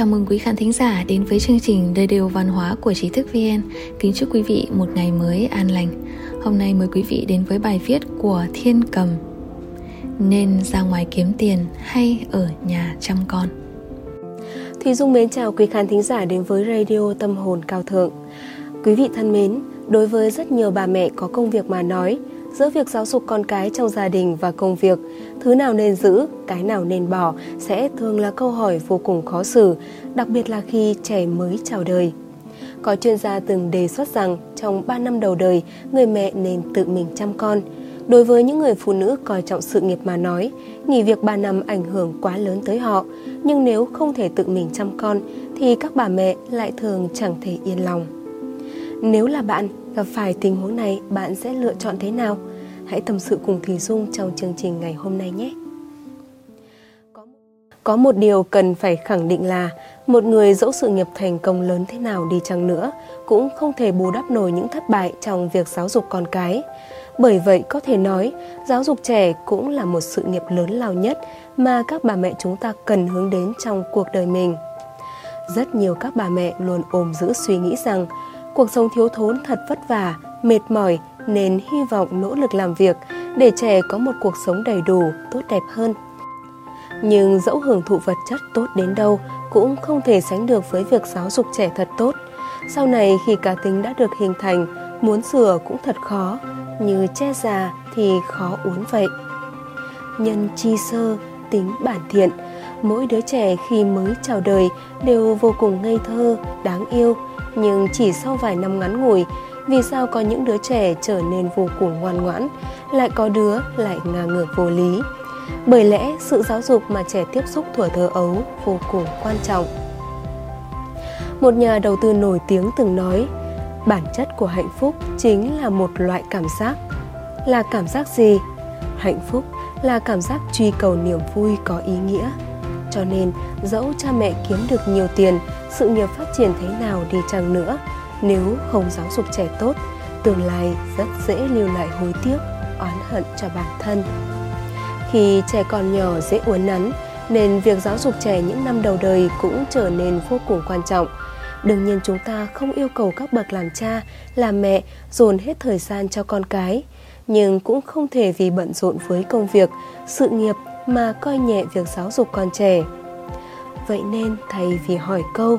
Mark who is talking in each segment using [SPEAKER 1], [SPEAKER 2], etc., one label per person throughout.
[SPEAKER 1] Chào mừng quý khán thính giả đến với chương trình Đời đều văn hóa của trí thức VN. Kính chúc quý vị một ngày mới an lành. Hôm nay mời quý vị đến với bài viết của Thiên Cầm. Nên ra ngoài kiếm tiền hay ở nhà chăm con?
[SPEAKER 2] Thùy Dung mến chào quý khán thính giả đến với Radio Tâm hồn cao thượng. Quý vị thân mến, đối với rất nhiều bà mẹ có công việc mà nói, giữa việc giáo dục con cái trong gia đình và công việc, thứ nào nên giữ, cái nào nên bỏ sẽ thường là câu hỏi vô cùng khó xử, đặc biệt là khi trẻ mới chào đời. Có chuyên gia từng đề xuất rằng trong 3 năm đầu đời, người mẹ nên tự mình chăm con. Đối với những người phụ nữ coi trọng sự nghiệp mà nói, nghỉ việc 3 năm ảnh hưởng quá lớn tới họ, nhưng nếu không thể tự mình chăm con thì các bà mẹ lại thường chẳng thể yên lòng. Nếu là bạn gặp phải tình huống này, bạn sẽ lựa chọn thế nào? Hãy tâm sự cùng Thùy Dung trong chương trình ngày hôm nay nhé. Có một điều cần phải khẳng định là một người dẫu sự nghiệp thành công lớn thế nào đi chăng nữa cũng không thể bù đắp nổi những thất bại trong việc giáo dục con cái. Bởi vậy có thể nói, giáo dục trẻ cũng là một sự nghiệp lớn lao nhất mà các bà mẹ chúng ta cần hướng đến trong cuộc đời mình. Rất nhiều các bà mẹ luôn ôm giữ suy nghĩ rằng cuộc sống thiếu thốn thật vất vả, mệt mỏi nên hy vọng nỗ lực làm việc để trẻ có một cuộc sống đầy đủ, tốt đẹp hơn. Nhưng dẫu hưởng thụ vật chất tốt đến đâu cũng không thể sánh được với việc giáo dục trẻ thật tốt. Sau này khi cá tính đã được hình thành, muốn sửa cũng thật khó, như che già thì khó uốn vậy. Nhân chi sơ, tính bản thiện, mỗi đứa trẻ khi mới chào đời đều vô cùng ngây thơ, đáng yêu, nhưng chỉ sau vài năm ngắn ngủi, vì sao có những đứa trẻ trở nên vô cùng ngoan ngoãn, lại có đứa lại ngang ngược vô lý. Bởi lẽ sự giáo dục mà trẻ tiếp xúc thuở thơ ấu vô cùng quan trọng. Một nhà đầu tư nổi tiếng từng nói, bản chất của hạnh phúc chính là một loại cảm giác. Là cảm giác gì? Hạnh phúc là cảm giác truy cầu niềm vui có ý nghĩa. Cho nên, dẫu cha mẹ kiếm được nhiều tiền, sự nghiệp phát triển thế nào đi chăng nữa, nếu không giáo dục trẻ tốt, tương lai rất dễ lưu lại hối tiếc, oán hận cho bản thân. Khi trẻ còn nhỏ dễ uốn nắn, nên việc giáo dục trẻ những năm đầu đời cũng trở nên vô cùng quan trọng. Đương nhiên chúng ta không yêu cầu các bậc làm cha, làm mẹ dồn hết thời gian cho con cái, nhưng cũng không thể vì bận rộn với công việc, sự nghiệp mà coi nhẹ việc giáo dục con trẻ. Vậy nên thay vì hỏi câu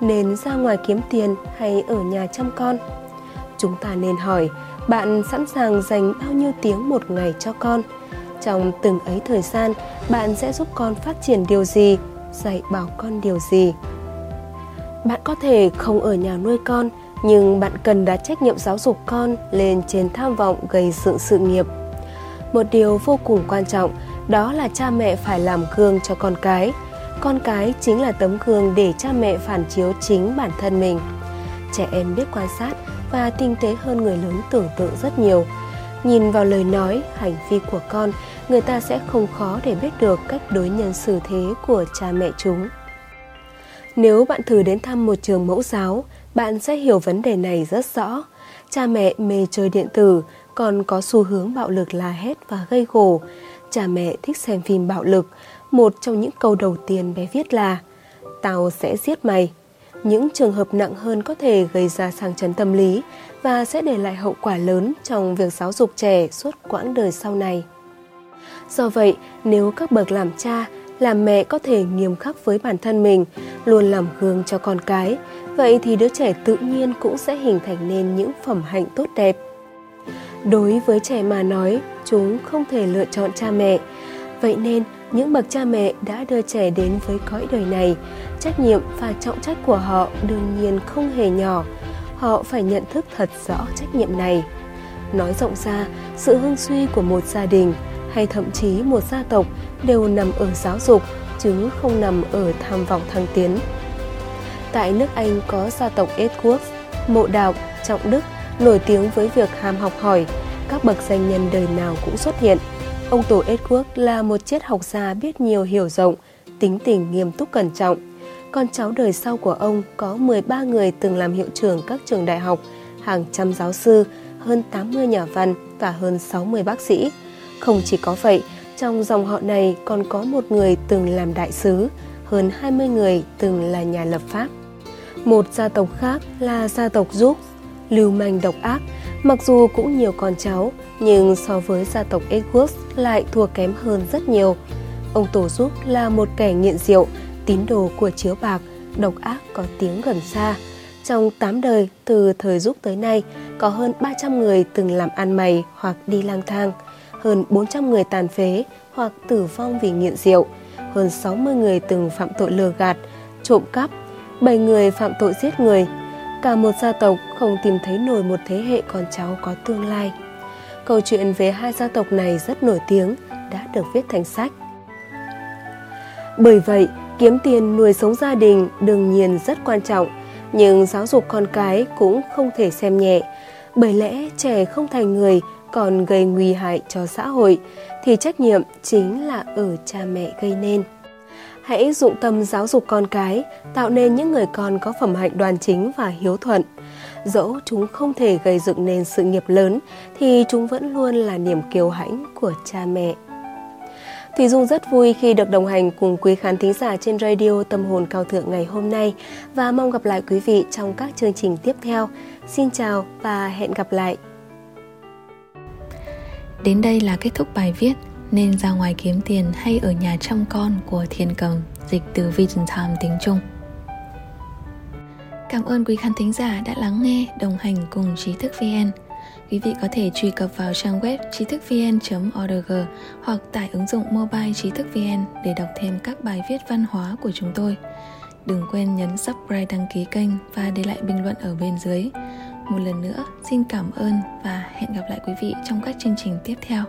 [SPEAKER 2] nên ra ngoài kiếm tiền hay ở nhà chăm con? Chúng ta nên hỏi bạn sẵn sàng dành bao nhiêu tiếng một ngày cho con? Trong từng ấy thời gian, bạn sẽ giúp con phát triển điều gì, dạy bảo con điều gì? Bạn có thể không ở nhà nuôi con, nhưng bạn cần đặt trách nhiệm giáo dục con lên trên tham vọng gây dựng sự nghiệp. Một điều vô cùng quan trọng đó là cha mẹ phải làm gương cho con cái. Con cái chính là tấm gương để cha mẹ phản chiếu chính bản thân mình. Trẻ em biết quan sát và tinh tế hơn người lớn tưởng tượng rất nhiều. Nhìn vào lời nói, hành vi của con, người ta sẽ không khó để biết được cách đối nhân xử thế của cha mẹ chúng. Nếu bạn thử đến thăm một trường mẫu giáo, bạn sẽ hiểu vấn đề này rất rõ. Cha mẹ mê chơi điện tử, còn có xu hướng bạo lực la hét và gây gổ. Cha mẹ thích xem phim bạo lực. Một trong những câu đầu tiên bé viết là Tao sẽ giết mày. Những trường hợp nặng hơn có thể gây ra sang chấn tâm lý và sẽ để lại hậu quả lớn trong việc giáo dục trẻ suốt quãng đời sau này. Do vậy, nếu các bậc làm cha, làm mẹ có thể nghiêm khắc với bản thân mình, luôn làm gương cho con cái, vậy thì đứa trẻ tự nhiên cũng sẽ hình thành nên những phẩm hạnh tốt đẹp. Đối với trẻ mà nói, chúng không thể lựa chọn cha mẹ. Vậy nên, những bậc cha mẹ đã đưa trẻ đến với cõi đời này, trách nhiệm và trọng trách của họ đương nhiên không hề nhỏ. Họ phải nhận thức thật rõ trách nhiệm này. Nói rộng ra, sự hưng suy của một gia đình hay thậm chí một gia tộc đều nằm ở giáo dục chứ không nằm ở tham vọng thăng tiến. Tại nước Anh có gia tộc Edgeworth mộ đạo, trọng đức, nổi tiếng với việc ham học hỏi, các bậc danh nhân đời nào cũng xuất hiện. Ông Tổ Edward là một triết học gia biết nhiều hiểu rộng, tính tình nghiêm túc cẩn trọng. Con cháu đời sau của ông có 13 người từng làm hiệu trưởng các trường đại học, hàng trăm giáo sư, hơn 80 nhà văn và hơn 60 bác sĩ. Không chỉ có vậy, trong dòng họ này còn có một người từng làm đại sứ, hơn 20 người từng là nhà lập pháp. Một gia tộc khác là gia tộc Giúp, lưu manh độc ác, mặc dù cũng nhiều con cháu, nhưng so với gia tộc Edwards lại thua kém hơn rất nhiều. Ông Tổ Giúp là một kẻ nghiện rượu, tín đồ của chiếu bạc, độc ác có tiếng gần xa. Trong 8 đời từ thời Giúp tới nay, có hơn 300 người từng làm ăn mày hoặc đi lang thang, hơn 400 người tàn phế hoặc tử vong vì nghiện rượu, hơn 60 người từng phạm tội lừa gạt, trộm cắp, bảy người phạm tội giết người. Cả một gia tộc không tìm thấy nổi một thế hệ con cháu có tương lai. Câu chuyện về hai gia tộc này rất nổi tiếng, đã được viết thành sách. Bởi vậy, kiếm tiền nuôi sống gia đình đương nhiên rất quan trọng, nhưng giáo dục con cái cũng không thể xem nhẹ. Bởi lẽ trẻ không thành người còn gây nguy hại cho xã hội thì trách nhiệm chính là ở cha mẹ gây nên. Hãy dụng tâm giáo dục con cái, tạo nên những người con có phẩm hạnh đoan chính và hiếu thuận. Dẫu chúng không thể gây dựng nên sự nghiệp lớn thì chúng vẫn luôn là niềm kiêu hãnh của cha mẹ. Thủy Dung rất vui khi được đồng hành cùng quý khán thính giả trên radio Tâm hồn cao thượng ngày hôm nay và mong gặp lại quý vị trong các chương trình tiếp theo. Xin chào và hẹn gặp lại.
[SPEAKER 1] Đến đây là kết thúc bài viết nên ra ngoài kiếm tiền hay ở nhà chăm con của Thiên Cầm Dịch từ Vision Time tiếng Trung Cảm ơn quý khán thính giả đã lắng nghe, đồng hành cùng Trí thức VN Quý vị có thể truy cập vào trang web trí thức vn.org hoặc tải ứng dụng mobile trí thức VN để đọc thêm các bài viết văn hóa của chúng tôi. Đừng quên nhấn subscribe đăng ký kênh và để lại bình luận ở bên dưới. Một lần nữa, xin cảm ơn và hẹn gặp lại quý vị trong các chương trình tiếp theo.